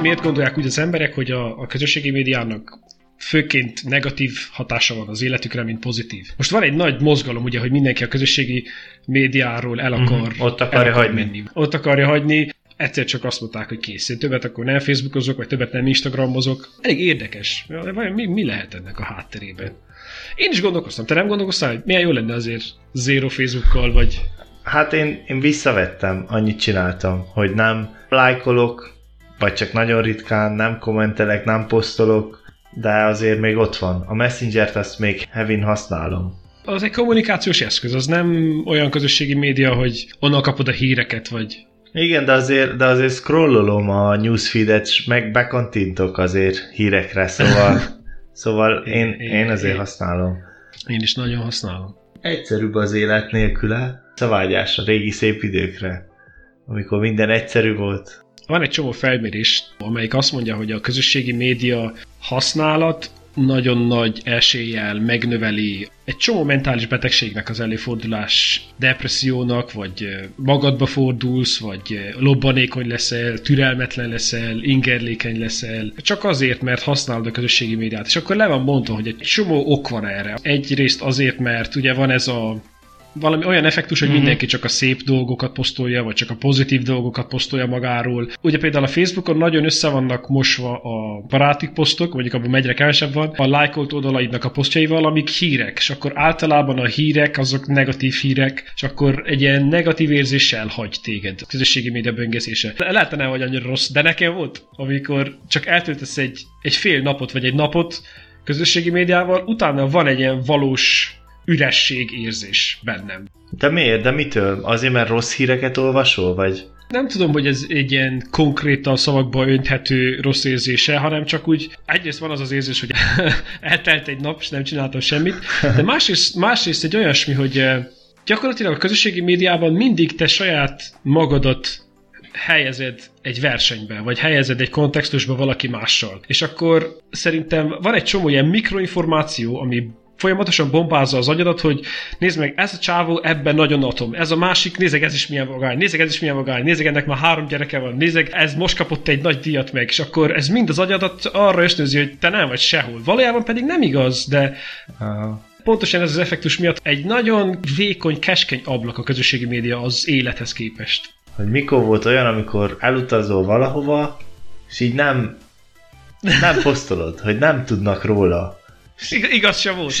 miért gondolják úgy az emberek, hogy a, a közösségi médiának főként negatív hatása van az életükre, mint pozitív. Most van egy nagy mozgalom, ugye, hogy mindenki a közösségi médiáról el akar, Mhm, ott akarja el akar hagyni. menni. Ott akarja hagyni, egyszer csak azt mondták, hogy kész, én többet akkor nem Facebookozok, vagy többet nem Instagramozok. Elég érdekes. Vajon mi, mi lehet ennek a hátterében? Én is gondolkoztam. Te nem gondolkoztál, hogy milyen jó lenne azért zero Facebookkal, vagy Hát én, én visszavettem, annyit csináltam, hogy nem lájkolok, vagy csak nagyon ritkán, nem kommentelek, nem posztolok, de azért még ott van. A Messenger-t azt még hevin használom. az egy kommunikációs eszköz, az nem olyan közösségi média, hogy onnan kapod a híreket, vagy Igen, de azért, de azért scrollolom a newsfeed-et, és meg bekantintok azért hírekre, szóval, szóval én, én azért használom. én is nagyon használom. Egyszerűbb az élet nélküle, szavágyás a régi szép időkre, amikor minden egyszerű volt. Van egy csomó felmérés, amelyik azt mondja, hogy a közösségi média használat nagyon nagy eséllyel megnöveli egy csomó mentális betegségnek az előfordulás, depressziónak, vagy magadba fordulsz, vagy lobbanékony leszel, türelmetlen leszel, ingerlékeny leszel, csak azért, mert használod a közösségi médiát. És akkor le van mondva, hogy egy csomó ok van erre. Egyrészt azért, mert ugye van ez a valami olyan effektus, hogy Mhm. mindenki csak a szép dolgokat posztolja, vagy csak a pozitív dolgokat posztolja magáról. Ugye például a Facebookon nagyon össze vannak mosva a baráti posztok, mondjuk abban egyre kevesebb van, a lájkolt oldalaidnak a posztjaival, amik hírek, és akkor általában a hírek azok negatív hírek, és akkor egy ilyen negatív érzéssel hagy téged a közösségi média böngészése. Lehet nem vagy annyira rossz, de nekem volt, amikor csak eltöltesz egy, egy fél napot, vagy egy napot közösségi médiával, utána van egy ilyen valós üresség érzés bennem. De miért? De mitől? Azért, mert rossz híreket olvasol, vagy? Nem tudom, hogy ez egy ilyen konkrétan szavakba önthető rossz érzése, hanem csak úgy egyrészt van az az érzés, hogy eltelt egy nap, és nem csináltam semmit, de másrészt, másrészt egy olyasmi, hogy gyakorlatilag a közösségi médiában mindig te saját magadat helyezed egy versenybe, vagy helyezed egy kontextusba valaki mással. És akkor szerintem van egy csomó ilyen mikroinformáció, ami folyamatosan bombázza az agyadat, hogy nézd meg, ez a csávó ebben nagyon atom, ez a másik, nézeg, ez is milyen vagány, nézeg, ez is milyen vagány, nézeg, ennek már három gyereke van, nézeg, ez most kapott egy nagy díjat meg, és akkor ez mind az agyadat arra ösztönzi, hogy te nem vagy sehol. Valójában pedig nem igaz, de Uh, pontosan ez az effektus miatt egy nagyon vékony, keskeny ablak a közösségi média az élethez képest. hogy mikor volt olyan, amikor elutazol valahova, és így nem, nem posztolod, hogy nem tudnak róla. Ig- igaz sem volt.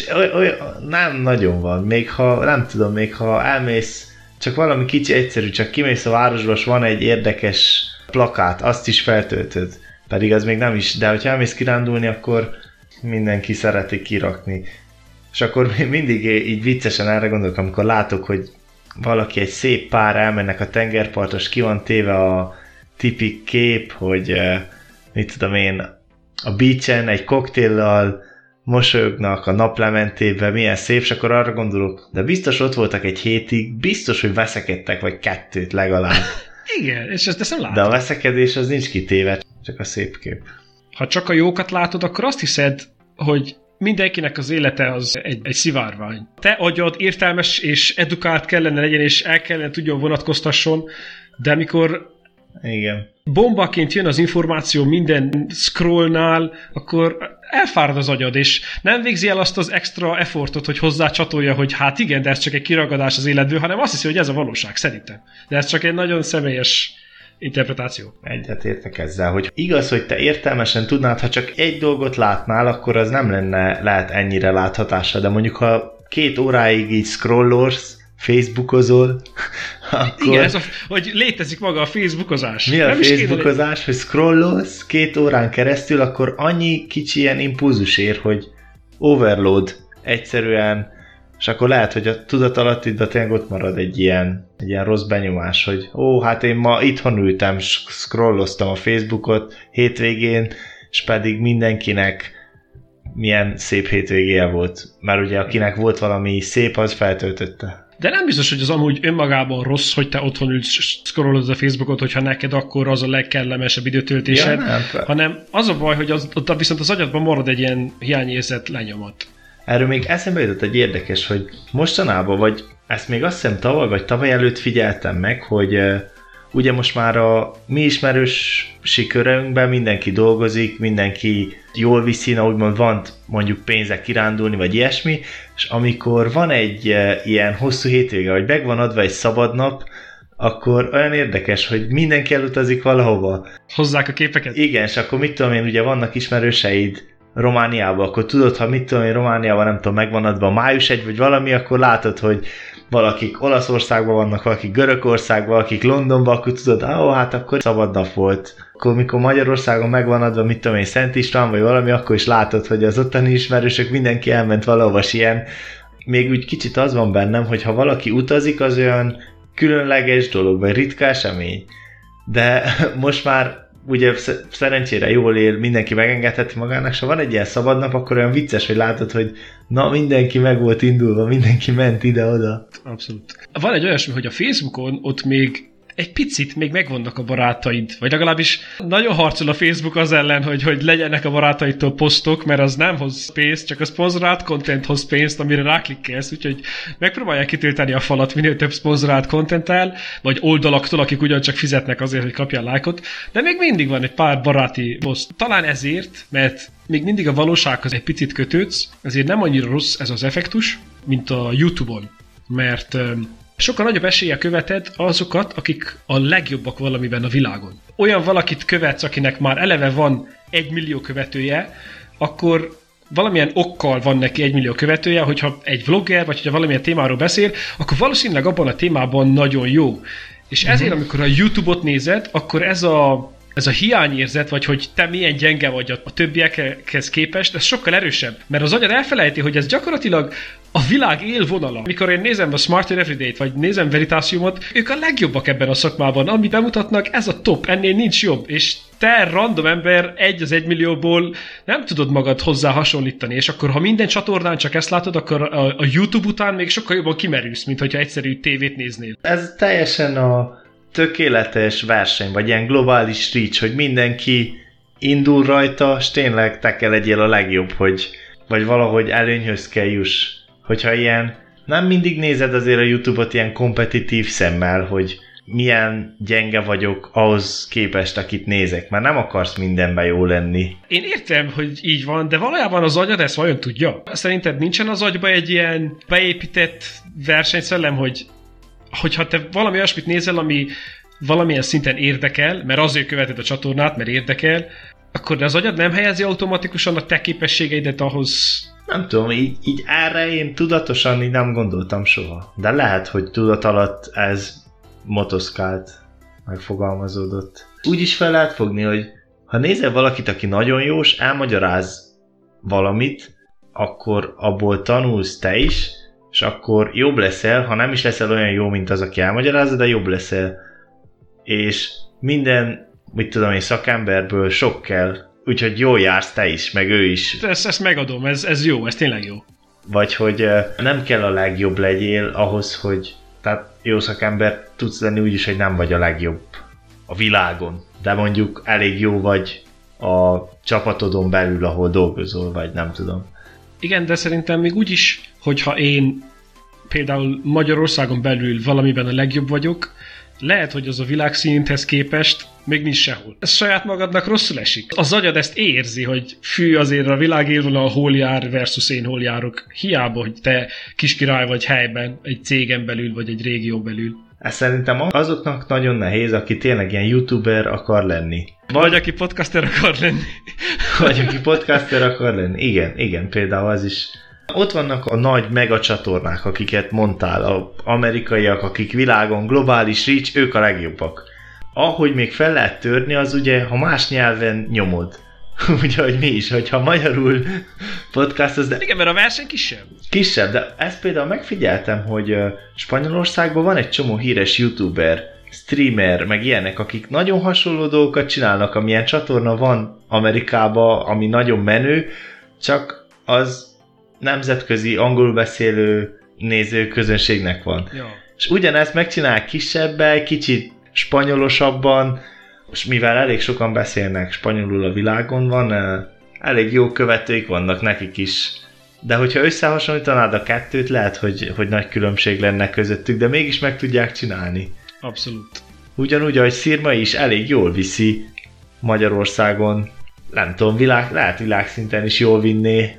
Nem nagyon van, még ha, nem tudom, még ha elmész, csak valami kicsi egyszerű, csak kimész a városba, és van egy érdekes plakát, azt is feltöltöd. Pedig az még nem is, de hogyha elmész kirándulni, akkor mindenki szereti kirakni. És akkor mi- mindig így viccesen erre gondolok, amikor látok, hogy valaki egy szép pár elmennek a tengerpartra, és ki van téve a tipik kép, hogy eh, mit tudom én, a beachen egy koktéllal mosolyognak a naplementében, milyen szép, és akkor arra gondolok, de biztos ott voltak egy hétig, biztos, hogy veszekedtek, vagy kettőt legalább. Igen, és ezt, nem látom. De a veszekedés az nincs kitéve, csak a szép kép. Ha csak a jókat látod, akkor azt hiszed, hogy mindenkinek az élete az egy, egy szivárvány. Te agyad értelmes és edukált kellene legyen, és el kellene tudjon vonatkoztasson, de amikor Igen. bombaként jön az információ minden scrollnál, akkor elfárad az agyad, és nem végzi el azt az extra effortot, hogy hozzá csatolja, hogy hát igen, de ez csak egy kiragadás az életből, hanem azt hiszi, hogy ez a valóság, szerintem. De ez csak egy nagyon személyes interpretáció. Egyet értek ezzel, hogy igaz, hogy te értelmesen tudnád, ha csak egy dolgot látnál, akkor az nem lenne lehet ennyire láthatása, de mondjuk ha két óráig így scrollolsz, Facebookozol, akkor... Igen, ez a, hogy létezik maga a Facebookozás. Mi a Nem Facebookozás, hogy scrollolsz két órán keresztül, akkor annyi kicsi ilyen impulzus ér, hogy overload egyszerűen, és akkor lehet, hogy a tudatalattidban tényleg ott marad egy ilyen, egy ilyen rossz benyomás, hogy ó, hát én ma itthon ültem, scrolloztam a Facebookot hétvégén, és pedig mindenkinek milyen szép hétvégéje volt. Mert ugye akinek volt valami szép, az feltöltötte. De nem biztos, hogy az amúgy önmagában rossz, hogy te otthon ülsz, scrollozod a Facebookot, hogyha neked akkor az a legkellemesebb időtöltésed, Ja, nem, hanem az a baj, hogy az, ott viszont az agyadban marad egy ilyen hiányérzet lenyomat. Erről még eszembe jutott egy érdekes, hogy mostanában, vagy ezt még azt hiszem tavaly vagy tavaly előtt figyeltem meg, hogy ugye most már a mi ismerősi körünkben mindenki dolgozik, mindenki jól viszi, na úgymond van mondjuk pénzek kirándulni, vagy ilyesmi, és amikor van egy e, ilyen hosszú hétvége, vagy meg van adva egy szabad nap, akkor olyan érdekes, hogy mindenki elutazik valahova. Hozzák a képeket? Igen, és akkor mit tudom én, ugye vannak ismerőseid Romániába, akkor tudod, ha mit tudom én, Romániában nem tudom, megvan adva május egy vagy valami, akkor látod, hogy valakik Olaszországban vannak, valakik Görögországban, valakik Londonban, akkor tudod, ó, hát akkor szabad nap volt. Akkor mikor Magyarországon megvan adva, mit tudom én, Szent István, vagy valami, akkor is látod, hogy az ottani ismerősök mindenki elment valahova ilyen. Még úgy kicsit az van bennem, hogy ha valaki utazik, az olyan különleges dolog, vagy ritka esemény. De most már ugye szerencsére jól él, mindenki megengedheti magának, és ha van egy ilyen szabad nap, akkor olyan vicces, hogy látod, hogy na mindenki meg volt indulva, mindenki ment ide-oda. Abszolút. Van egy olyasmi, hogy a Facebookon ott még egy picit még megvannak a barátaid, vagy legalábbis nagyon harcol a Facebook az ellen, hogy, hogy legyenek a barátaitól posztok, mert az nem hoz pénzt, csak a szponzorált content hoz pénzt, amire ráklikkelsz, úgyhogy megpróbálják kitölteni a falat minél több szponzorált content vagy oldalaktól, akik ugyancsak fizetnek azért, hogy kapjál lájkot, de még mindig van egy pár baráti poszt. Talán ezért, mert még mindig a valósághoz egy picit kötődsz, ezért nem annyira rossz ez az effektus, mint a YouTube-on, mert sokkal nagyobb esélye követed azokat, akik a legjobbak valamiben a világon. Olyan valakit követsz, akinek már eleve van egy millió követője, akkor valamilyen okkal van neki egy millió követője, hogyha egy vlogger, vagy hogyha valamilyen témáról beszél, akkor valószínűleg abban a témában nagyon jó. És ezért, uh-huh. amikor a YouTube-ot nézed, akkor ez a ez a hiányérzet, vagy hogy te milyen gyenge vagy a, a többiekhez képest, ez sokkal erősebb. Mert az agyad elfelejti, hogy ez gyakorlatilag a világ élvonala. Mikor én nézem a Smarter Everyday-t, vagy nézem Veritasiumot, ők a legjobbak ebben a szakmában. Amit bemutatnak, ez a top, ennél nincs jobb. És te, random ember, egy az egy millióból nem tudod magad hozzá hasonlítani, és akkor ha minden csatornán csak ezt látod, akkor a, a YouTube után még sokkal jobban kimerülsz, mint hogyha egyszerű tévét néznél. Ez teljesen a tökéletes verseny, vagy ilyen globális reach, hogy mindenki indul rajta, és tényleg te kell legyél a legjobb, hogy vagy valahogy előnyhöz kell juss. Hogyha ilyen, nem mindig nézed azért a Youtube-ot ilyen kompetitív szemmel, hogy milyen gyenge vagyok ahhoz képest, akit nézek, mert nem akarsz mindenben jó lenni. Én értem, hogy így van, de valójában az agyad ezt vajon tudja? Szerinted nincsen az agyba egy ilyen beépített versenyszellem, hogy hogyha te valami olyasmit nézel, ami valamilyen szinten érdekel, mert azért követed a csatornát, mert érdekel, akkor az agyad nem helyezi automatikusan a te képességeidet ahhoz... Nem tudom, így, így erre én tudatosan így nem gondoltam soha. De lehet, hogy tudat alatt ez motoszkált, megfogalmazódott. Úgy is fel lehet fogni, hogy ha nézel valakit, aki nagyon jó, elmagyaráz valamit, akkor abból tanulsz te is, és akkor jobb leszel, ha nem is leszel olyan jó, mint az, aki elmagyarázza, de jobb leszel. És minden, mit tudom én, szakemberből sok kell, úgyhogy jó jársz te is, meg ő is. Ezt, ezt megadom, ez, ez jó, ez tényleg jó. Vagy hogy nem kell a legjobb legyél ahhoz, hogy tehát jó szakember tudsz lenni úgyis, hogy nem vagy a legjobb a világon, de mondjuk elég jó vagy a csapatodon belül, ahol dolgozol, vagy nem tudom. Igen, de szerintem még úgy is, hogyha én például Magyarországon belül valamiben a legjobb vagyok, lehet, hogy az a világszinthez képest még nincs sehol. Ez saját magadnak rosszul esik. Az agyad ezt érzi, hogy fű azért a világ élvonal hol jár versus én hol járok. Hiába, hogy te kiskirály vagy helyben, egy cégen belül, vagy egy régió belül. Ez szerintem azoknak nagyon nehéz, aki tényleg ilyen youtuber akar lenni. Vagy aki podcaster akar lenni. Vagy aki podcaster akar lenni. Igen, igen, például az is. Ott vannak a nagy megacsatornák, akiket mondtál, a amerikaiak, akik világon globális reach, ők a legjobbak. Ahogy még fel lehet törni, az ugye, ha más nyelven nyomod. Úgyhogy mi is, hogyha magyarul az, de... Igen, mert a verseny kisebb. Kisebb, de ezt például megfigyeltem, hogy Spanyolországban van egy csomó híres youtuber, streamer, meg ilyenek, akik nagyon hasonló dolgokat csinálnak, amilyen csatorna van Amerikában, ami nagyon menő, csak az nemzetközi angolul beszélő néző közönségnek van. Ja. És ugyanezt megcsinál kisebbel, kicsit spanyolosabban, és mivel elég sokan beszélnek spanyolul a világon van, elég jó követőik vannak nekik is. De hogyha összehasonlítanád a kettőt, lehet, hogy, hogy nagy különbség lenne közöttük, de mégis meg tudják csinálni. Abszolút. ugyanúgy, ahogy Szirma is elég jól viszi Magyarországon, nem tudom, világ, lehet világszinten is jól vinné,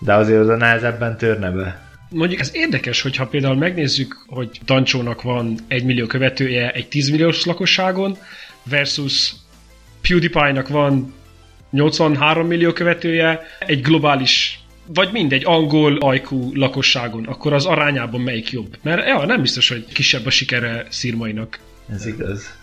de azért az a nehezebben törne be. Mondjuk ez érdekes, hogyha például megnézzük, hogy Dancsónak van egy millió követője egy 10 milliós lakosságon, versus PewDiePie-nak van 83 millió követője egy globális vagy mindegy, angol ajkú lakosságon, akkor az arányában melyik jobb? Mert ja, nem biztos, hogy kisebb a sikere szírmainak. Ez igaz.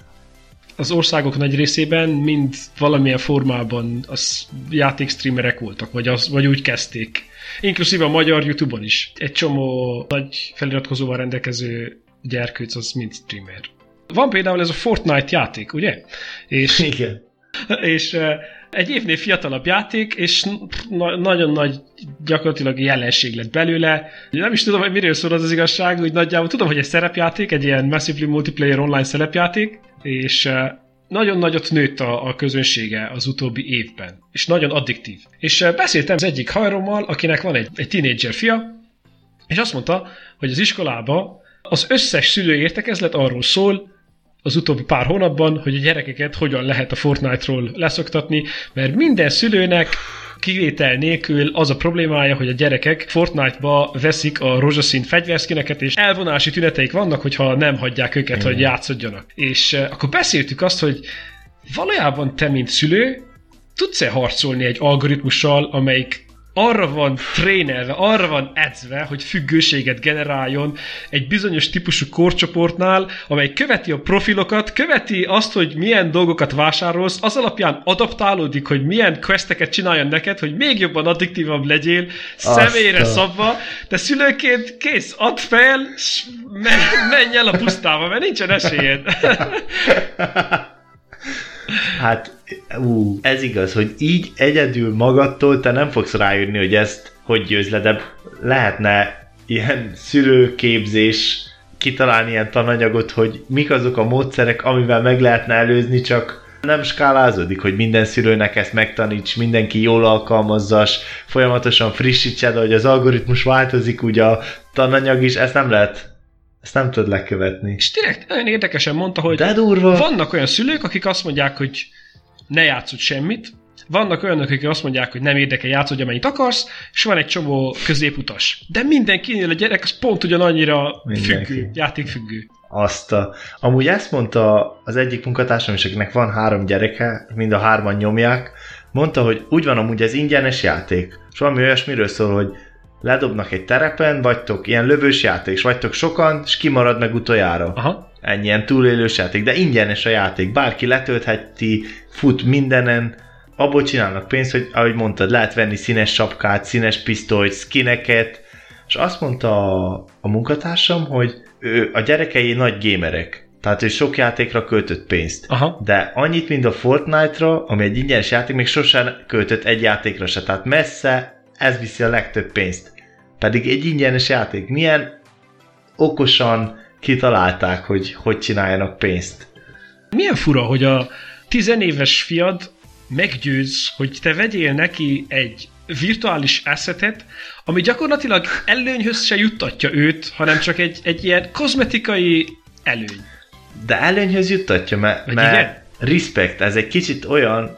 Az országok nagy részében mind valamilyen formában az játékstreamerek voltak, vagy, az, vagy úgy kezdték. Inkluszíve a magyar Youtube-on is. Egy csomó nagy feliratkozóval rendelkező gyerkőc az mind streamer. Van például ez a Fortnite játék, ugye? És, Igen. És egy évnél fiatalabb játék, és na- nagyon nagy gyakorlatilag jelenség lett belőle. Nem is tudom, hogy miről szól az az igazság, úgy nagyjából tudom, hogy egy szerepjáték, egy ilyen massively multiplayer online szerepjáték, és nagyon nagyot nőtt a, a közönsége az utóbbi évben, és nagyon addiktív. És beszéltem az egyik hajrommal, akinek van egy, egy tínédzser fia, és azt mondta, hogy az iskolába az összes szülő értekezlet arról szól, az utóbbi pár hónapban, hogy a gyerekeket hogyan lehet a Fortnite-ról leszoktatni, mert minden szülőnek kivétel nélkül az a problémája, hogy a gyerekek Fortnite-ba veszik a rózsaszín fegyverszkineket, és elvonási tüneteik vannak, hogyha nem hagyják őket, Igen. hogy játszodjanak. És uh, akkor beszéltük azt, hogy valójában te, mint szülő, tudsz-e harcolni egy algoritmussal, amelyik arra van trénerve, arra van edzve, hogy függőséget generáljon egy bizonyos típusú korcsoportnál, amely követi a profilokat, követi azt, hogy milyen dolgokat vásárolsz, az alapján adaptálódik, hogy milyen questeket csináljon neked, hogy még jobban addiktívabb legyél, személyre a... szabva, de szülőként kész, add fel, menj el a pusztába, mert nincsen esélyed. Hát, ú, ez igaz, hogy így egyedül magadtól te nem fogsz rájönni, hogy ezt hogy győz le, de lehetne ilyen szülőképzés, kitalálni ilyen tananyagot, hogy mik azok a módszerek, amivel meg lehetne előzni, csak nem skálázódik, hogy minden szülőnek ezt megtaníts, mindenki jól alkalmazzas, folyamatosan frissítsed, hogy az algoritmus változik, ugye a tananyag is, ezt nem lehet ezt nem tudod lekövetni. És direkt nagyon érdekesen mondta, hogy De durva. vannak olyan szülők, akik azt mondják, hogy ne játszod semmit, vannak olyanok, akik azt mondják, hogy nem érdekel, játszod, amennyit akarsz, és van egy csomó középutas. De mindenkinél a gyerek az pont ugyanannyira Mindenki. függő, játékfüggő. Azt a... Amúgy ezt mondta az egyik munkatársam is, akinek van három gyereke, mind a hárman nyomják, mondta, hogy úgy van amúgy ez ingyenes játék. És valami olyasmiről szól, hogy ledobnak egy terepen, vagytok ilyen lövős játék, és vagytok sokan, és kimarad meg utoljára. Aha. Ennyi ilyen túlélős játék, de ingyenes a játék, bárki letöltheti, fut mindenen, abból csinálnak pénzt, hogy ahogy mondtad, lehet venni színes sapkát, színes pisztolyt, skineket, és azt mondta a, a munkatársam, hogy ő, a gyerekei nagy gamerek, tehát ő sok játékra költött pénzt. Aha. De annyit, mint a Fortnite-ra, ami egy ingyenes játék, még sosem költött egy játékra se. Tehát messze ez viszi a legtöbb pénzt. Pedig egy ingyenes játék. Milyen okosan kitalálták, hogy hogy csináljanak pénzt. Milyen fura, hogy a tizenéves fiad meggyőz, hogy te vegyél neki egy virtuális assetet, ami gyakorlatilag előnyhöz se juttatja őt, hanem csak egy, egy ilyen kozmetikai előny. De előnyhöz juttatja, mert, mert respect, ez egy kicsit olyan,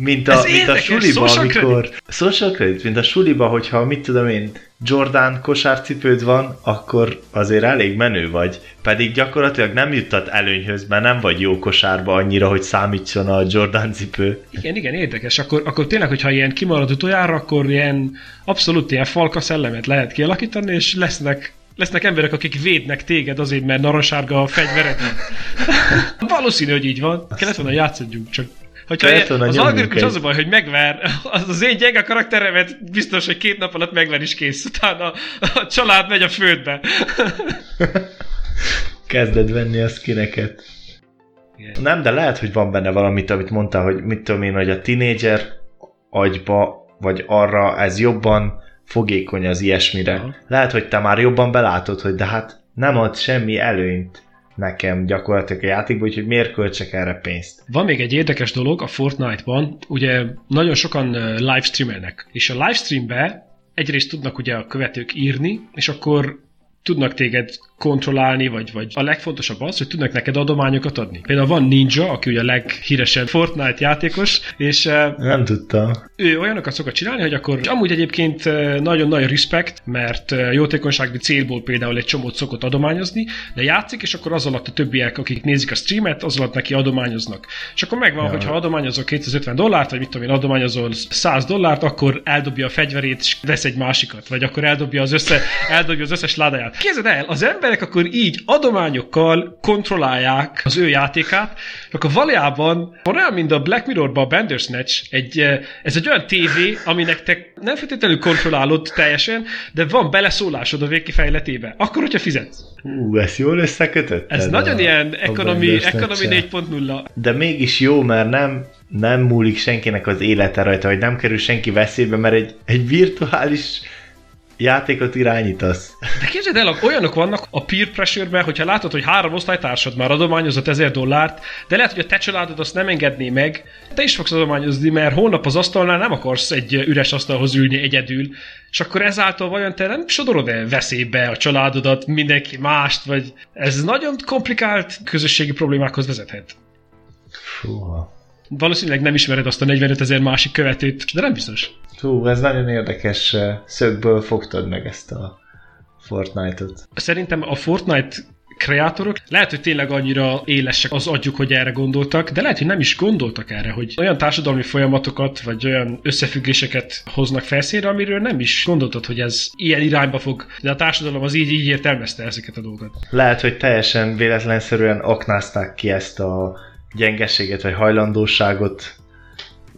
mint a, mint a suliba, social amikor... Credit. Social credit, mint a suliba, hogyha mit tudom én, Jordan kosárcipőd van, akkor azért elég menő vagy. Pedig gyakorlatilag nem juttat előnyhöz, mert nem vagy jó kosárba annyira, hogy számítson a Jordan cipő. Igen, igen, érdekes. Akkor, akkor tényleg, hogyha ilyen kimarad utoljára, akkor ilyen abszolút ilyen falka szellemet lehet kialakítani, és lesznek lesznek emberek, akik védnek téged azért, mert naransárga a fegyvered. Valószínű, hogy így van. Kellett volna játszodjunk, csak Hogyha az algoritmus az a baj, hogy megver, az, az én gyenge karakteremet biztos, hogy két nap alatt megver is kész. Utána a család megy a földbe. Kezded venni a skineket. Igen. Nem, de lehet, hogy van benne valamit, amit mondtál, hogy mit tudom én, hogy a tinédzser agyba, vagy arra ez jobban fogékony az ilyesmire. Aha. Lehet, hogy te már jobban belátod, hogy de hát nem ad semmi előnyt nekem gyakorlatilag a játékban, úgyhogy miért költsek erre pénzt. Van még egy érdekes dolog a Fortnite-ban, ugye nagyon sokan livestreamelnek, és a livestreambe egyrészt tudnak ugye a követők írni, és akkor tudnak téged kontrollálni, vagy, vagy a legfontosabb az, hogy tudnak neked adományokat adni. Például van Ninja, aki ugye a leghíresebb Fortnite játékos, és Nem tudtam. ő olyanokat szokott csinálni, hogy akkor amúgy egyébként eh, nagyon nagy respekt, mert eh, jótékonysági célból például egy csomót szokott adományozni, de játszik, és akkor az alatt a többiek, akik nézik a streamet, az alatt neki adományoznak. És akkor megvan, ja. hogyha adományozol 250 dollárt, vagy mit tudom én, adományozol 100 dollárt, akkor eldobja a fegyverét, és vesz egy másikat, vagy akkor eldobja az, össze, eldobja az összes ládáját. Képzeld el, az emberek akkor így adományokkal kontrollálják az ő játékát, akkor valójában van olyan, mint a Black Mirrorban a Bandersnatch, egy, eh, ez egy olyan tévé, aminek te nem feltétlenül kontrollálod teljesen, de van beleszólásod a végkifejletébe. Akkor, hogyha fizetsz. Hú, ezt jól összekötötted. Ez a- nagyon ilyen economy, economy 4.0. De mégis jó, mert nem, nem múlik senkinek az élete rajta, hogy nem kerül senki veszélybe, mert egy, egy virtuális játékot irányítasz. De képzeld el, olyanok vannak a peer pressure-ben, hogyha látod, hogy három osztálytársad már adományozott ezer dollárt, de lehet, hogy a te családod azt nem engedné meg, te is fogsz adományozni, mert holnap az asztalnál nem akarsz egy üres asztalhoz ülni egyedül, és akkor ezáltal vajon te nem sodorod-e veszélybe a családodat, mindenki mást, vagy ez nagyon komplikált közösségi problémákhoz vezethet. Fúha. Valószínűleg nem ismered azt a 45 ezer másik követőt, de nem biztos. Hú, ez nagyon érdekes eh, szögből fogtad meg ezt a Fortnite-ot. Szerintem a Fortnite kreátorok lehet, hogy tényleg annyira élesek az agyuk, hogy erre gondoltak, de lehet, hogy nem is gondoltak erre, hogy olyan társadalmi folyamatokat, vagy olyan összefüggéseket hoznak felszínre, amiről nem is gondoltad, hogy ez ilyen irányba fog, de a társadalom az így, így értelmezte ezeket a dolgokat. Lehet, hogy teljesen véletlenszerűen aknázták ki ezt a gyengeséget, vagy hajlandóságot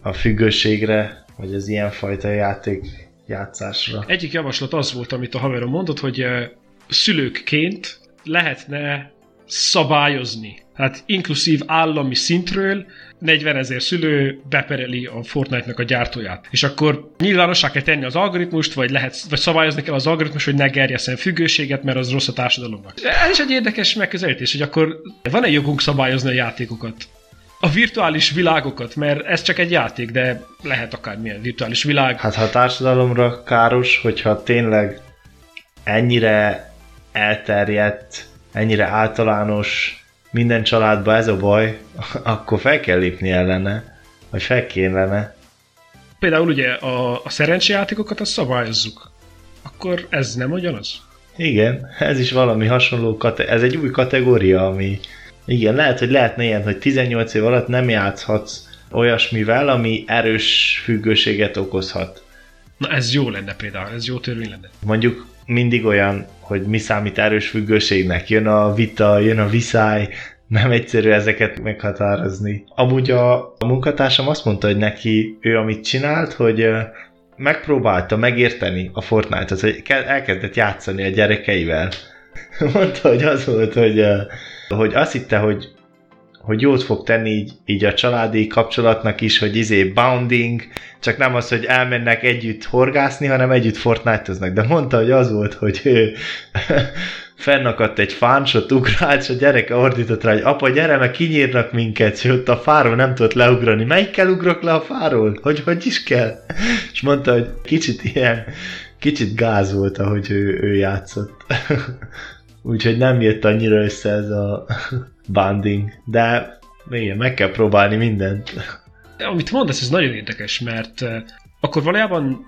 a függőségre, vagy az ilyenfajta játék játszásra. Egyik javaslat az volt, amit a haverom mondott, hogy eh, szülőkként lehetne szabályozni. Hát inkluszív állami szintről 40 ezer szülő bepereli a Fortnite-nak a gyártóját. És akkor nyilvánossá kell tenni az algoritmust, vagy, lehet, vagy szabályozni kell az algoritmus, hogy ne gerjeszen függőséget, mert az rossz a társadalomnak. Ez is egy érdekes megközelítés, hogy akkor van-e jogunk szabályozni a játékokat? A virtuális világokat, mert ez csak egy játék, de lehet akármilyen virtuális világ. Hát ha a társadalomra káros, hogyha tényleg ennyire elterjedt, ennyire általános, minden családban ez a baj, akkor fel kell lépni ellene, vagy fel kellene. Például ugye a, a szerencsejátékokat azt szabályozzuk. Akkor ez nem ugyanaz? Igen, ez is valami hasonló, kate- ez egy új kategória, ami igen, lehet, hogy lehetne ilyen, hogy 18 év alatt nem játszhatsz olyasmivel, ami erős függőséget okozhat. Na ez jó lenne például, ez jó törvény lenne. Mondjuk mindig olyan, hogy mi számít erős függőségnek. Jön a vita, jön a viszály, nem egyszerű ezeket meghatározni. Amúgy a, a munkatársam azt mondta, hogy neki ő amit csinált, hogy megpróbálta megérteni a Fortnite-ot, hogy ke- elkezdett játszani a gyerekeivel. Mondta, hogy az volt, hogy, hogy azt hitte, hogy hogy jót fog tenni így, így a családi kapcsolatnak is, hogy izé bounding, csak nem az, hogy elmennek együtt horgászni, hanem együtt Fortnite-oznak. De mondta, hogy az volt, hogy ő fennakadt egy fán, és ott ugrált, és a gyereke ordított rá, hogy apa, gyere, meg kinyírnak minket, és ott a fáról nem tudott leugrani. Melyikkel ugrok le a fáról? Hogy hogy is kell? És mondta, hogy kicsit ilyen, kicsit gáz volt, ahogy ő, ő játszott. Úgyhogy nem jött annyira össze ez a banding, de igen, meg kell próbálni mindent. Amit mondasz, ez nagyon érdekes, mert akkor valójában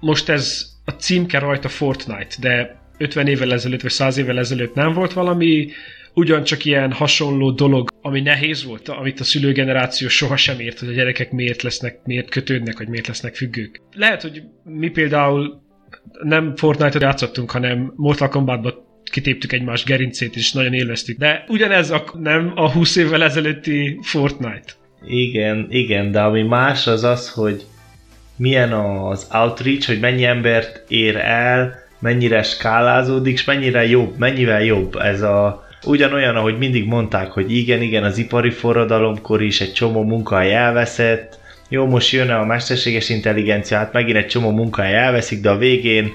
most ez a címke rajta Fortnite, de 50 évvel ezelőtt, vagy 100 évvel ezelőtt nem volt valami ugyancsak ilyen hasonló dolog, ami nehéz volt, amit a szülőgeneráció sohasem ért, hogy a gyerekek miért lesznek, miért kötődnek, vagy miért lesznek függők. Lehet, hogy mi például nem Fortnite-ot játszottunk, hanem Mortal Kombatba kitéptük egymás gerincét, és nagyon élveztük. De ugyanez a, nem a 20 évvel ezelőtti Fortnite. Igen, igen, de ami más az az, hogy milyen az outreach, hogy mennyi embert ér el, mennyire skálázódik, és mennyire jobb, mennyivel jobb ez a ugyanolyan, ahogy mindig mondták, hogy igen, igen, az ipari forradalomkor is egy csomó munkahely elveszett, jó, most jön a mesterséges intelligencia, hát megint egy csomó munkahely elveszik, de a végén,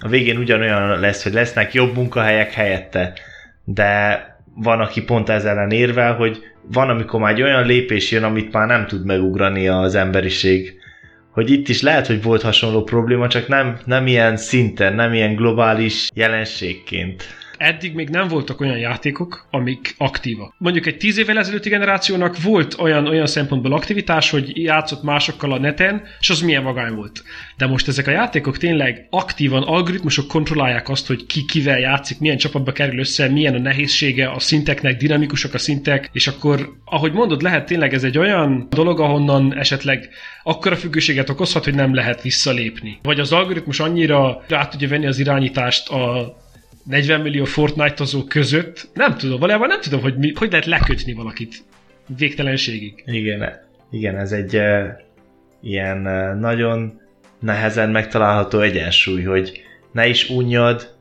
a végén ugyanolyan lesz, hogy lesznek jobb munkahelyek helyette. De van, aki pont ezzel ellen érvel, hogy van, amikor már egy olyan lépés jön, amit már nem tud megugrani az emberiség, hogy itt is lehet, hogy volt hasonló probléma, csak nem, nem ilyen szinten, nem ilyen globális jelenségként eddig még nem voltak olyan játékok, amik aktívak. Mondjuk egy tíz évvel ezelőtti generációnak volt olyan, olyan szempontból aktivitás, hogy játszott másokkal a neten, és az milyen vagány volt. De most ezek a játékok tényleg aktívan, algoritmusok kontrollálják azt, hogy ki kivel játszik, milyen csapatba kerül össze, milyen a nehézsége a szinteknek, dinamikusak a szintek, és akkor, ahogy mondod, lehet tényleg ez egy olyan dolog, ahonnan esetleg akkora függőséget okozhat, hogy nem lehet visszalépni. Vagy az algoritmus annyira rá tudja venni az irányítást a 40 millió Fortnite-ozó között, nem tudom, valójában nem tudom, hogy mi, hogy lehet lekötni valakit végtelenségig. Igen, igen, ez egy uh, ilyen uh, nagyon nehezen megtalálható egyensúly, hogy ne is unjad,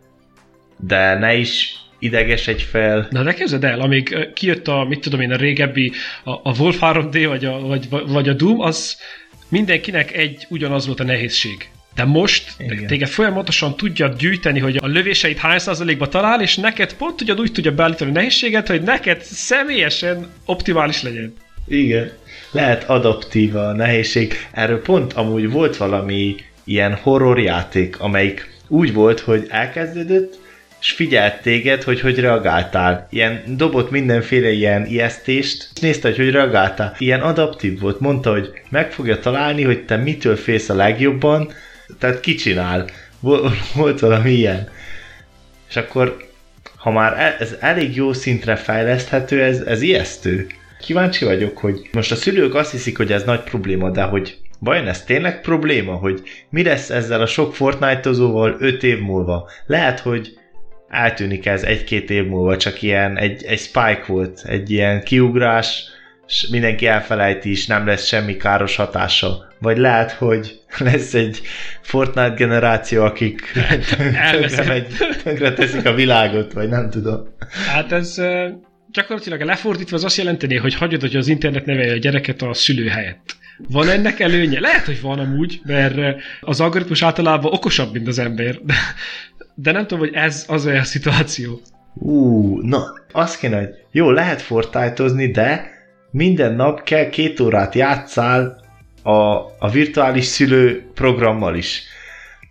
de ne is ideges fel. Na de képzeld el, amíg kijött a, mit tudom én, a régebbi, a, a Wolf 3D vagy a, vagy, vagy a Doom, az mindenkinek egy ugyanaz volt a nehézség. De most Igen. téged folyamatosan tudja gyűjteni, hogy a lövéseit hány százalékba talál, és neked pont tudja úgy tudja beállítani a nehézséget, hogy neked személyesen optimális legyen. Igen. Lehet adaptív a nehézség. Erről pont amúgy volt valami ilyen horror játék, amelyik úgy volt, hogy elkezdődött, és figyelt téged, hogy hogy reagáltál. Ilyen dobott mindenféle ilyen ijesztést, és nézte, hogy hogy reagáltál. Ilyen adaptív volt, mondta, hogy meg fogja találni, hogy te mitől félsz a legjobban, tehát kicsinál. Volt valami ilyen. És akkor, ha már e, ez elég jó szintre fejleszthető, ez, ez ijesztő. Kíváncsi vagyok, hogy most a szülők azt hiszik, hogy ez nagy probléma, de hogy vajon ez tényleg probléma, hogy mi lesz ezzel a sok Fortnite-ozóval 5 év múlva? Lehet, hogy eltűnik ez egy-két év múlva, csak ilyen egy, egy spike volt, egy ilyen kiugrás, mindenki elfelejti is, nem lesz semmi káros hatása. Vagy lehet, hogy lesz egy Fortnite generáció, akik tönkre, megy, tönkre teszik a világot, vagy nem tudom. Hát ez gyakorlatilag lefordítva az azt jelenteni, hogy hagyod, hogy az internet nevelje a gyereket a szülő helyett. Van ennek előnye? Lehet, hogy van amúgy, mert az algoritmus általában okosabb, mint az ember, de, de nem tudom, hogy ez az olyan szituáció. Ú, na, azt kéne, hogy jó, lehet fortájtozni, de minden nap kell két órát játszál a, a virtuális szülő programmal is.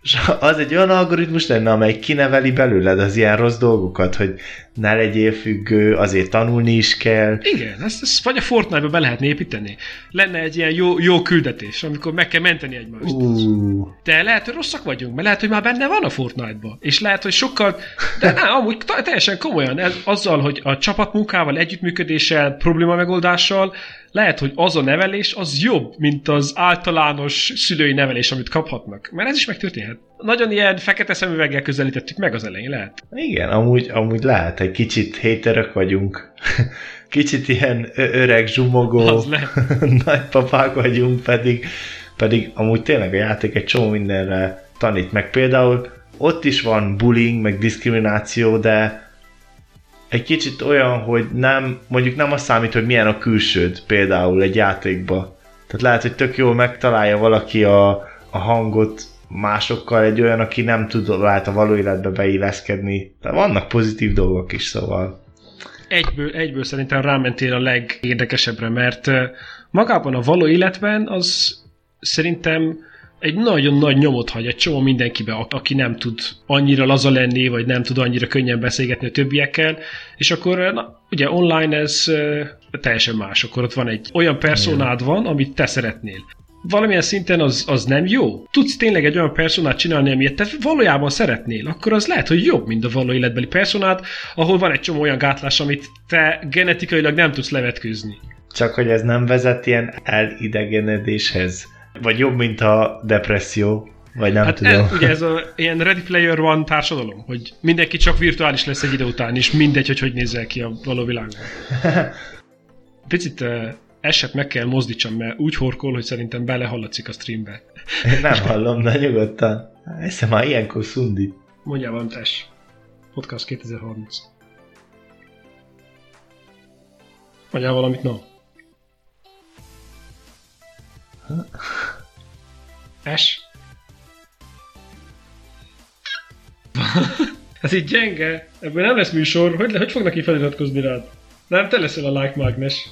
És az egy olyan algoritmus lenne, amely kineveli belőled az ilyen rossz dolgokat, hogy ne legyél függő, azért tanulni is kell. Igen, ezt, ezt vagy a Fortnite-ba be lehetne építeni. Lenne egy ilyen jó, jó küldetés, amikor meg kell menteni egymást. Uh. De lehet, hogy rosszak vagyunk, mert lehet, hogy már benne van a Fortnite-ba. És lehet, hogy sokkal... De nem, amúgy teljesen komolyan, ez, azzal, hogy a csapatmunkával, együttműködéssel, probléma megoldással, lehet, hogy az a nevelés az jobb, mint az általános szülői nevelés, amit kaphatnak. Mert ez is megtörténhet. Nagyon ilyen fekete szemüveggel közelítettük meg az elején, lehet? Igen, amúgy, amúgy lehet, egy kicsit héterök vagyunk. Kicsit ilyen öreg, zsumogó, nagypapák vagyunk, pedig, pedig amúgy tényleg a játék egy csomó mindenre tanít meg. Például ott is van bullying, meg diszkrimináció, de egy kicsit olyan, hogy nem, mondjuk nem az számít, hogy milyen a külsőd például egy játékba. Tehát lehet, hogy tök jól megtalálja valaki a, a hangot másokkal, egy olyan, aki nem tud lehet a való életbe beilleszkedni. De vannak pozitív dolgok is, szóval. Egyből, egyből szerintem rámentél a legérdekesebbre, mert magában a való életben az szerintem egy nagyon nagy nyomot hagy egy csomó mindenkibe, aki nem tud annyira laza lenni, vagy nem tud annyira könnyen beszélgetni a többiekkel, és akkor na, ugye online ez teljesen más, akkor ott van egy olyan personád van, amit te szeretnél. Valamilyen szinten az, az nem jó. Tudsz tényleg egy olyan personát csinálni, amilyet te valójában szeretnél, akkor az lehet, hogy jobb, mint a való életbeli personát, ahol van egy csomó olyan gátlás, amit te genetikailag nem tudsz levetkőzni. Csak hogy ez nem vezet ilyen elidegenedéshez vagy jobb, mint a depresszió, vagy nem hát tudom. Ez, ugye ez a ilyen Ready Player One társadalom, hogy mindenki csak virtuális lesz egy idő után, és mindegy, hogy hogy nézzel ki a való világban. Picit uh, eset meg kell mozdítsam, mert úgy horkol, hogy szerintem belehallatszik a streambe. Én nem hallom, de nyugodtan. Eszem már ilyenkor szundi. Mondjál van tess. Podcast 2030. Mondjál valamit, no. Es? Ez így gyenge. Ebből nem lesz műsor. Hogy, hogy fognak ki feliratkozni rád? Nem, te leszel a like mágnes.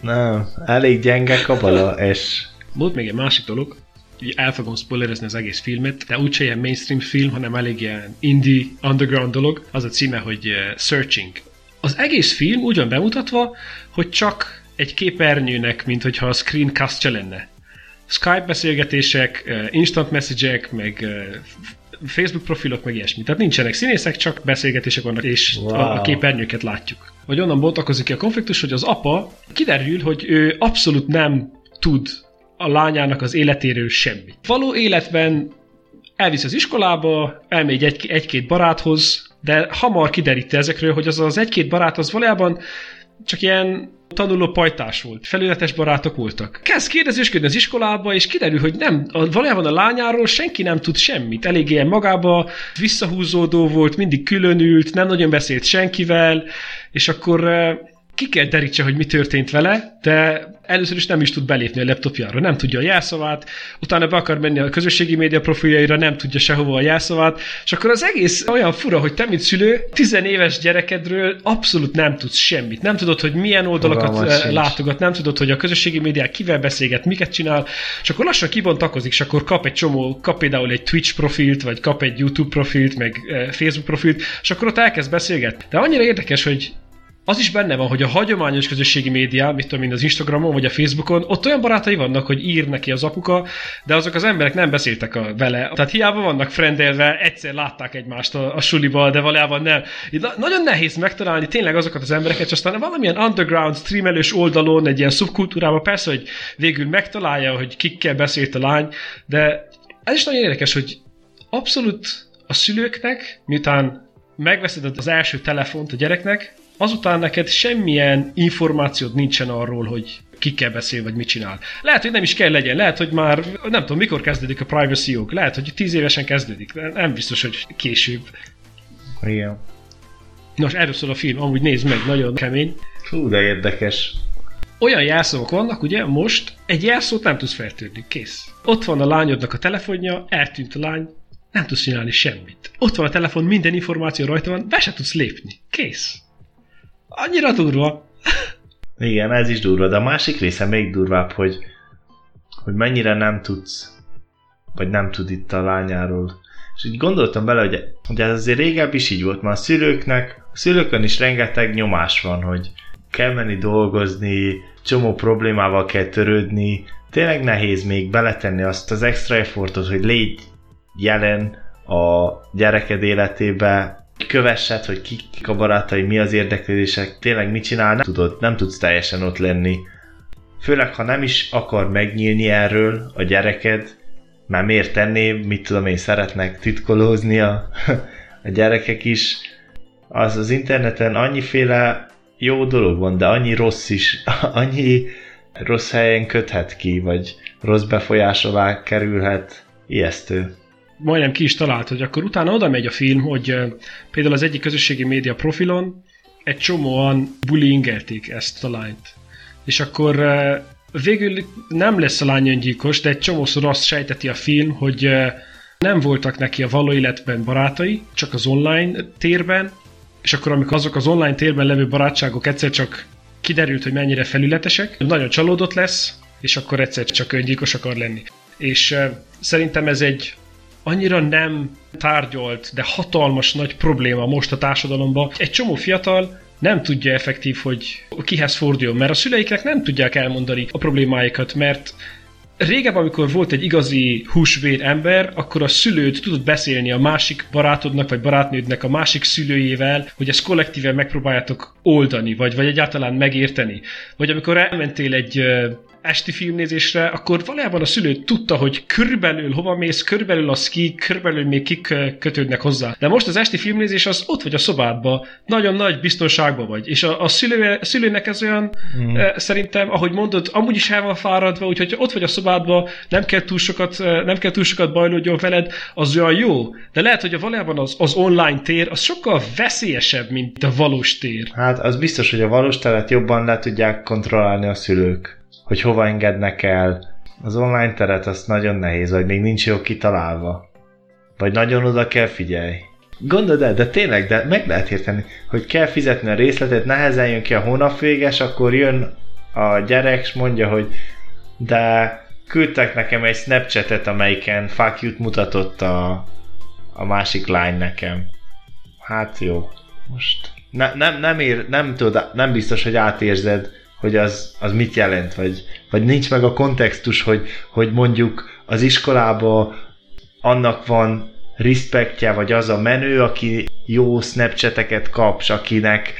Nem, elég gyenge kabala, es. Volt még egy másik dolog. el fogom spoilerezni az egész filmet, de úgyse ilyen mainstream film, hanem elég ilyen indie, underground dolog. Az a címe, hogy Searching. Az egész film úgy van bemutatva, hogy csak egy képernyőnek, mint hogyha a screencastja lenne. Skype beszélgetések, instant message meg Facebook profilok, meg ilyesmi. Tehát nincsenek színészek, csak beszélgetések vannak, és wow. a, a képernyőket látjuk. Vagy onnan bontakozik ki a konfliktus, hogy az apa kiderül, hogy ő abszolút nem tud a lányának az életéről semmit. Való életben elvisz az iskolába, elmegy egy, egy-két baráthoz, de hamar kideríti ezekről, hogy az az egy-két barát az valójában csak ilyen tanuló pajtás volt, felületes barátok voltak. Kezd kérdezősködni az iskolába, és kiderül, hogy nem, a, valójában a lányáról senki nem tud semmit. Elég ilyen magába visszahúzódó volt, mindig különült, nem nagyon beszélt senkivel, és akkor eh, ki kell derítse, hogy mi történt vele, de először is nem is tud belépni a laptopjára, nem tudja a jelszavát, utána be akar menni a közösségi média profiljaira, nem tudja sehova a jelszavát, és akkor az egész olyan fura, hogy te, mint szülő, tizenéves gyerekedről abszolút nem tudsz semmit. Nem tudod, hogy milyen oldalakat Fogalmas eh, látogat, nem tudod, hogy a közösségi médiák kivel beszélget, miket csinál, és akkor lassan kibontakozik, és akkor kap egy csomó, kap például egy Twitch profilt, vagy kap egy YouTube profilt, meg eh, Facebook profilt, és akkor ott elkezd beszélgetni. De annyira érdekes, hogy az is benne van, hogy a hagyományos közösségi média, mit tudom én, az Instagramon vagy a Facebookon, ott olyan barátai vannak, hogy ír neki az apuka, de azok az emberek nem beszéltek a, vele. Tehát hiába vannak frendelve, egyszer látták egymást a, a sulival, de valójában nem. Itt na- nagyon nehéz megtalálni tényleg azokat az embereket, és aztán valamilyen underground streamelős oldalon, egy ilyen szubkultúrában persze, hogy végül megtalálja, hogy kikkel beszélt a lány, de ez is nagyon érdekes, hogy abszolút a szülőknek, miután megveszed az első telefont a gyereknek, azután neked semmilyen információd nincsen arról, hogy kikkel beszél, vagy mit csinál. Lehet, hogy nem is kell legyen, lehet, hogy már nem tudom, mikor kezdődik a privacy jog, lehet, hogy tíz évesen kezdődik, nem biztos, hogy később. Igen. Nos, erről szól a film, amúgy nézd meg, nagyon kemény. Hú, de érdekes. Olyan jelszavak vannak, ugye, most egy jelszót nem tudsz feltörni, kész. Ott van a lányodnak a telefonja, eltűnt a lány, nem tudsz csinálni semmit. Ott van a telefon, minden információ rajta van, be se tudsz lépni. Kész. Annyira durva. Igen, ez is durva, de a másik része még durvább, hogy, hogy mennyire nem tudsz, vagy nem tud itt a lányáról. És így gondoltam bele, hogy, hogy ez azért régebb is így volt, mert a szülőknek, a szülőkön is rengeteg nyomás van, hogy kell menni dolgozni, csomó problémával kell törődni, tényleg nehéz még beletenni azt az extra effortot, hogy légy jelen a gyereked életébe, kövessed, hogy kik a barátai, mi az érdeklődések, tényleg mit csinál, nem tudod, nem tudsz teljesen ott lenni. Főleg, ha nem is akar megnyílni erről a gyereked, mert miért tenné, mit tudom én, szeretnek titkolózni a, a gyerekek is. Az az interneten annyiféle jó dolog van, de annyi rossz is, annyi rossz helyen köthet ki, vagy rossz befolyás alá kerülhet. Ijesztő majdnem ki is talált, hogy akkor utána oda megy a film, hogy például az egyik közösségi média profilon egy csomóan bullyingelték ezt a lányt. És akkor végül nem lesz a lány öngyilkos, de egy csomószor azt sejteti a film, hogy nem voltak neki a való életben barátai, csak az online térben, és akkor amikor azok az online térben levő barátságok egyszer csak kiderült, hogy mennyire felületesek, nagyon csalódott lesz, és akkor egyszer csak öngyilkos akar lenni. És szerintem ez egy annyira nem tárgyolt, de hatalmas nagy probléma most a társadalomban. Egy csomó fiatal nem tudja effektív, hogy kihez forduljon, mert a szüleiknek nem tudják elmondani a problémáikat, mert Régebben, amikor volt egy igazi húsvér ember, akkor a szülőd tudott beszélni a másik barátodnak vagy barátnődnek a másik szülőjével, hogy ezt kollektíven megpróbáljátok oldani, vagy, vagy egyáltalán megérteni. Vagy amikor elmentél egy esti filmnézésre, akkor valójában a szülő tudta, hogy körülbelül hova mész, körülbelül a ski, körülbelül még kik kötődnek hozzá. De most az esti filmnézés az ott vagy a szobádba, nagyon nagy biztonságban vagy. És a, a, szülő, a szülőnek ez olyan, mm. e, szerintem, ahogy mondod, amúgy is el van fáradva, úgyhogy ott vagy a szobádba, nem kell túl sokat, nem kell túl sokat bajlódjon veled, az olyan jó. De lehet, hogy a valójában az, az online tér, az sokkal veszélyesebb, mint a valós tér. Hát az biztos, hogy a valós teret jobban le tudják kontrollálni a szülők hogy hova engednek el. Az online teret azt nagyon nehéz, vagy még nincs jó kitalálva. Vagy nagyon oda kell figyelj. Gondold el, de tényleg, de meg lehet érteni, hogy kell fizetni a részletet, nehezen jön ki a hónap véges, akkor jön a gyerek, és mondja, hogy de küldtek nekem egy Snapchatet, amelyiken fuck you mutatott a, a másik lány nekem. Hát jó, most ne, nem, nem, ér, nem, tudod, nem biztos, hogy átérzed, hogy az, az mit jelent, vagy, vagy nincs meg a kontextus, hogy, hogy mondjuk az iskolába annak van respektje, vagy az a menő, aki jó snapchateket kaps, akinek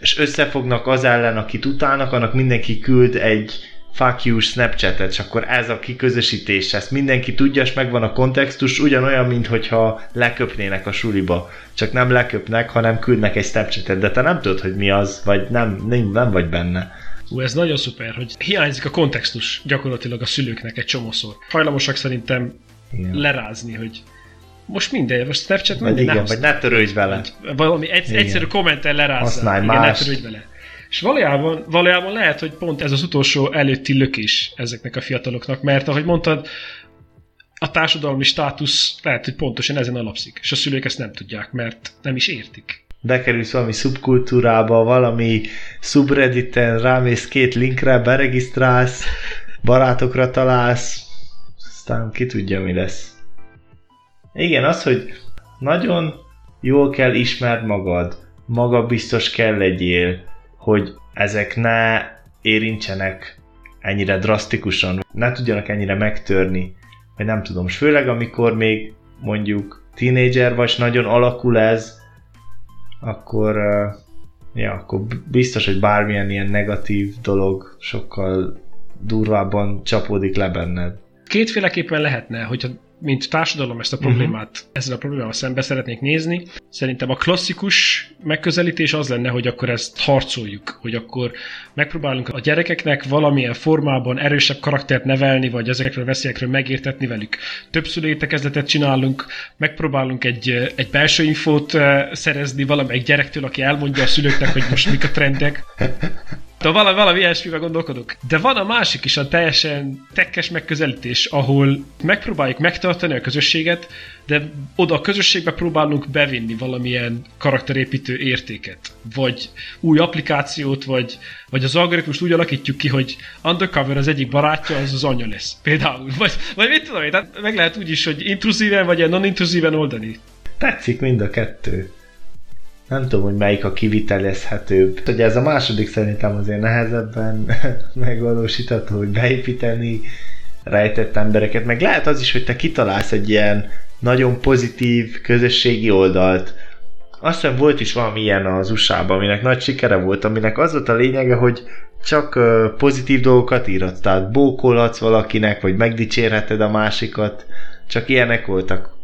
és összefognak az ellen, akit utálnak, annak mindenki küld egy fuck you Snapchatet, és akkor ez a kiközösítés, ezt mindenki tudja, és megvan a kontextus, ugyanolyan, mint hogyha leköpnének a suliba. Csak nem leköpnek, hanem küldnek egy Snapchatet, de te nem tudod, hogy mi az, vagy nem, nem, nem vagy benne. Ú, ez nagyon szuper, hogy hiányzik a kontextus gyakorlatilag a szülőknek egy csomószor. Hajlamosak szerintem igen. lerázni, hogy most minden, most Snapchat vagy igen, vagy ne törődj vele. Valami egy, egyszerű kommentel lerázza. Használj igen, más. ne törődj vele. És valójában, valójában lehet, hogy pont ez az utolsó előtti lökés ezeknek a fiataloknak, mert ahogy mondtad, a társadalmi státusz lehet, hogy pontosan ezen alapszik, és a szülők ezt nem tudják, mert nem is értik. Bekerülsz valami szubkultúrába, valami subredditen, rámész két linkre, beregisztrálsz, barátokra találsz, aztán ki tudja, mi lesz. Igen, az, hogy nagyon jól kell ismerd magad, magabiztos kell legyél, hogy ezek ne érintsenek ennyire drasztikusan, ne tudjanak ennyire megtörni, vagy nem tudom, és főleg amikor még mondjuk tínédzser vagy, nagyon alakul ez, akkor, ja, akkor biztos, hogy bármilyen ilyen negatív dolog sokkal durvábban csapódik le benned. Kétféleképpen lehetne, hogyha mint társadalom ezt a problémát, uh-huh. ezzel a problémával szembe szeretnék nézni. Szerintem a klasszikus megközelítés az lenne, hogy akkor ezt harcoljuk, hogy akkor megpróbálunk a gyerekeknek valamilyen formában erősebb karaktert nevelni, vagy ezekről a veszélyekről megértetni velük. Több szülőétekezletet csinálunk, megpróbálunk egy, egy belső infót eh, szerezni valamelyik gyerektől, aki elmondja a szülőknek, hogy most mik a trendek. De valami, valami ilyesmivel gondolkodok. De van a másik is, a teljesen tekkes megközelítés, ahol megpróbáljuk megtartani a közösséget, de oda a közösségbe próbálunk bevinni valamilyen karakterépítő értéket. Vagy új applikációt, vagy, vagy az algoritmust úgy alakítjuk ki, hogy undercover az egyik barátja, az az anya lesz. Például. Vagy, vagy mit tudom én, meg lehet úgy is, hogy intruzíven, vagy non-intruzíven oldani. Tetszik mind a kettő. Nem tudom, hogy melyik a kivitelezhetőbb. Ugye ez a második szerintem azért nehezebben megvalósítható, hogy beépíteni rejtett embereket, meg lehet az is, hogy te kitalálsz egy ilyen nagyon pozitív közösségi oldalt. Azt hiszem volt is valami ilyen az USA-ban, aminek nagy sikere volt, aminek az volt a lényege, hogy csak pozitív dolgokat írod, tehát bókolhatsz valakinek, vagy megdicsérheted a másikat, csak ilyenek voltak.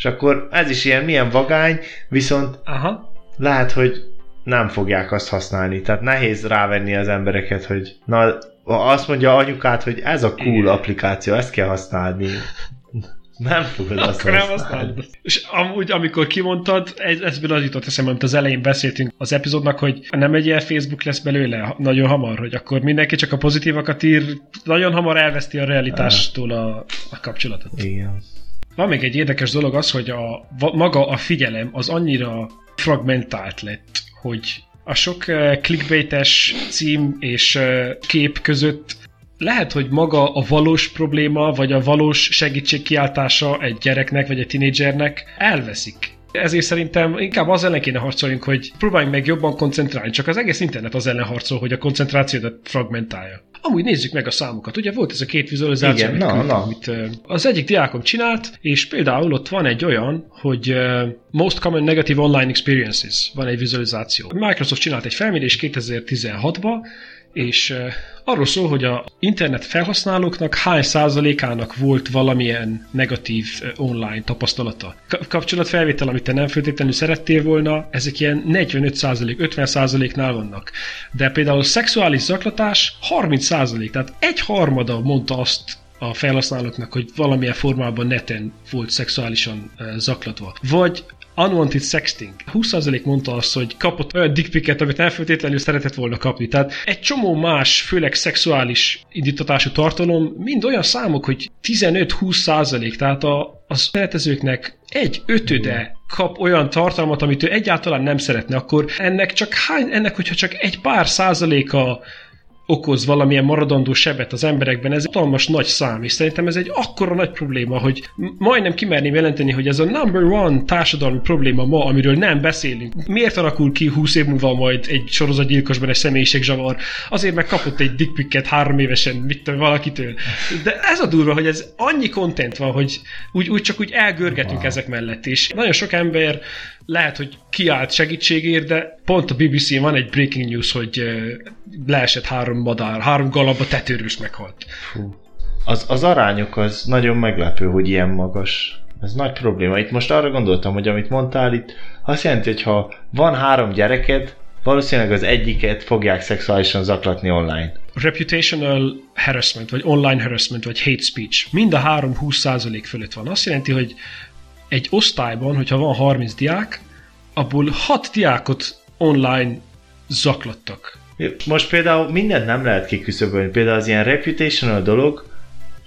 És akkor ez is ilyen milyen vagány, viszont Aha. lehet, hogy nem fogják azt használni. Tehát nehéz rávenni az embereket, hogy na, azt mondja anyukát, hogy ez a cool applikáció, ezt kell használni. Nem fogod azt Akkor használni. Nem És amúgy, amikor kimondtad, ez, ezből az jutott eszembe, amit az elején beszéltünk az epizódnak, hogy nem egy ilyen Facebook lesz belőle nagyon hamar, hogy akkor mindenki csak a pozitívakat ír, nagyon hamar elveszti a realitástól a, a kapcsolatot. Igen. Van még egy érdekes dolog az, hogy a, maga a figyelem az annyira fragmentált lett, hogy a sok uh, clickbaites cím és uh, kép között lehet, hogy maga a valós probléma, vagy a valós segítségkiáltása egy gyereknek, vagy egy tinédzsernek elveszik. Ezért szerintem inkább az ellen kéne harcoljunk, hogy próbáljunk meg jobban koncentrálni. Csak az egész internet az ellen harcol, hogy a koncentrációdat fragmentálja. Amúgy nézzük meg a számokat. Ugye volt ez a két vizualizáció, Igen, amit, na, na. amit az egyik diákom csinált, és például ott van egy olyan, hogy Most Common Negative Online Experiences, van egy vizualizáció. Microsoft csinált egy felmérés 2016-ba, és arról szól, hogy a internet felhasználóknak hány százalékának volt valamilyen negatív online tapasztalata. Kapcsolatfelvétel, amit te nem feltétlenül szerettél volna, ezek ilyen 45 százalék, 50 százaléknál vannak. De például szexuális zaklatás 30 százalék, tehát egy harmada mondta azt a felhasználóknak, hogy valamilyen formában neten volt szexuálisan zaklatva. Vagy unwanted sexting. 20% mondta azt, hogy kapott olyan dickpiket, amit nem szeretett volna kapni. Tehát egy csomó más, főleg szexuális indítatású tartalom, mind olyan számok, hogy 15-20%, tehát a, a szeretezőknek egy ötöde kap olyan tartalmat, amit ő egyáltalán nem szeretne, akkor ennek csak hány, ennek, hogyha csak egy pár százaléka okoz valamilyen maradandó sebet az emberekben, ez hatalmas nagy szám, és szerintem ez egy akkora nagy probléma, hogy majdnem kimerném jelenteni, hogy ez a number one társadalmi probléma ma, amiről nem beszélünk. Miért alakul ki 20 év múlva majd egy sorozatgyilkosban egy személyiségzsavar? Azért meg kapott egy dickpicket három évesen, mit tudom, valakitől. De ez a durva, hogy ez annyi content van, hogy úgy, úgy csak úgy elgörgetünk wow. ezek mellett is. Nagyon sok ember lehet, hogy kiállt segítségért, de pont a BBC-n van egy breaking news, hogy leesett három madár, három galamba tetőről meghalt. Fú. Az, az arányok az nagyon meglepő, hogy ilyen magas. Ez nagy probléma. Itt most arra gondoltam, hogy amit mondtál itt, azt jelenti, hogy ha van három gyereked, valószínűleg az egyiket fogják szexuálisan zaklatni online. Reputational harassment, vagy online harassment, vagy hate speech. Mind a három 20% fölött van. Azt jelenti, hogy egy osztályban, hogyha van 30 diák, abból 6 diákot online zaklattak. Most például mindent nem lehet kiküszöbölni, például az ilyen reputational dolog,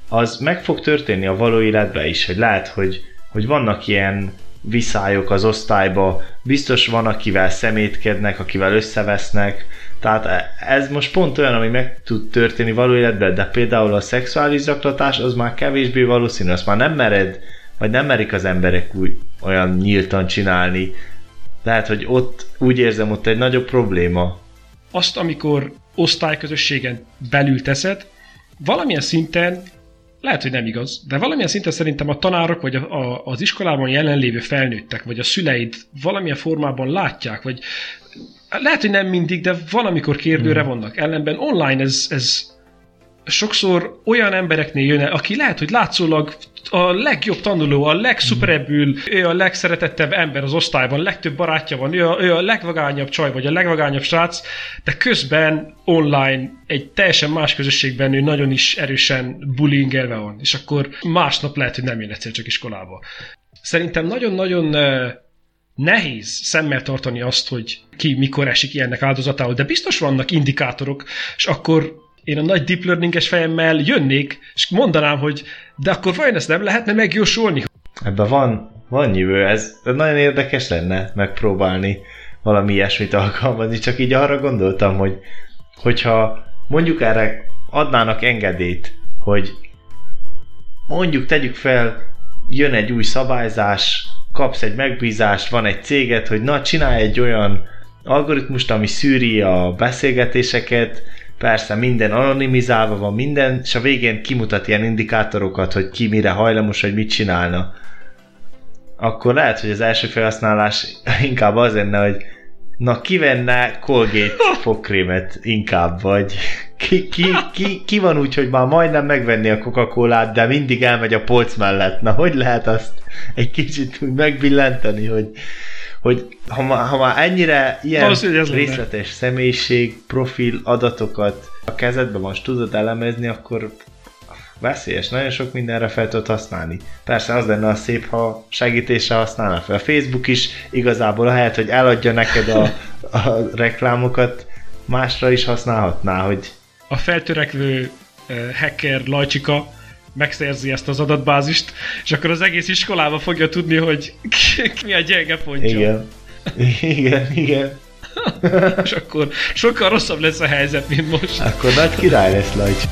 az meg fog történni a való életben is, hogy lehet, hogy, hogy vannak ilyen viszályok az osztályba, biztos van, akivel szemétkednek, akivel összevesznek, tehát ez most pont olyan, ami meg tud történni való életben, de például a szexuális zaklatás az már kevésbé valószínű, azt már nem mered vagy nem merik az emberek úgy olyan nyíltan csinálni. Lehet, hogy ott úgy érzem, ott egy nagyobb probléma. Azt, amikor osztályközösségen belül teszed, valamilyen szinten lehet, hogy nem igaz, de valamilyen szinten szerintem a tanárok, vagy a, a, az iskolában jelenlévő felnőttek, vagy a szüleid valamilyen formában látják, vagy lehet, hogy nem mindig, de valamikor kérdőre hmm. vannak. Ellenben online ez, ez sokszor olyan embereknél jön el, aki lehet, hogy látszólag a legjobb tanuló, a legszuperebbül, ő a legszeretettebb ember az osztályban, legtöbb barátja van, ő a, ő a legvagányabb csaj, vagy a legvagányabb srác, de közben online egy teljesen más közösségben ő nagyon is erősen bullyingelve van, és akkor másnap lehet, hogy nem jön egyszer csak iskolába. Szerintem nagyon-nagyon nehéz szemmel tartani azt, hogy ki mikor esik ilyennek áldozatául, de biztos vannak indikátorok, és akkor én a nagy deep learninges fejemmel jönnék, és mondanám, hogy de akkor vajon ezt nem lehetne megjósolni? Ebben van, van jövő, ez nagyon érdekes lenne megpróbálni valami ilyesmit alkalmazni, csak így arra gondoltam, hogy hogyha mondjuk erre adnának engedélyt, hogy mondjuk tegyük fel, jön egy új szabályzás, kapsz egy megbízást, van egy céget, hogy na csinálj egy olyan algoritmust, ami szűri a beszélgetéseket, persze minden anonimizálva van minden, és a végén kimutat ilyen indikátorokat, hogy ki mire hajlamos, hogy mit csinálna. Akkor lehet, hogy az első felhasználás inkább az lenne, hogy na ki venne Colgate fogkrémet inkább, vagy ki, ki, ki, ki van úgy, hogy már majdnem megvenni a coca cola de mindig elmegy a polc mellett. Na, hogy lehet azt egy kicsit úgy megbillenteni, hogy hogy ha, ma, ha már ennyire ilyen részletes személyiség, profil adatokat a kezedbe most tudod elemezni, akkor veszélyes, nagyon sok mindenre fel tudod használni. Persze az lenne a szép, ha segítésre használna fel. A Facebook is igazából ahelyett, hogy eladja neked a, a reklámokat, másra is használhatná, hogy... A feltörekvő uh, hacker Lajcsika megszerzi ezt az adatbázist, és akkor az egész iskolába fogja tudni, hogy ki, mi a gyenge pontja. Igen. Igen, igen. és akkor sokkal rosszabb lesz a helyzet, mint most. Akkor nagy király lesz Lajcs.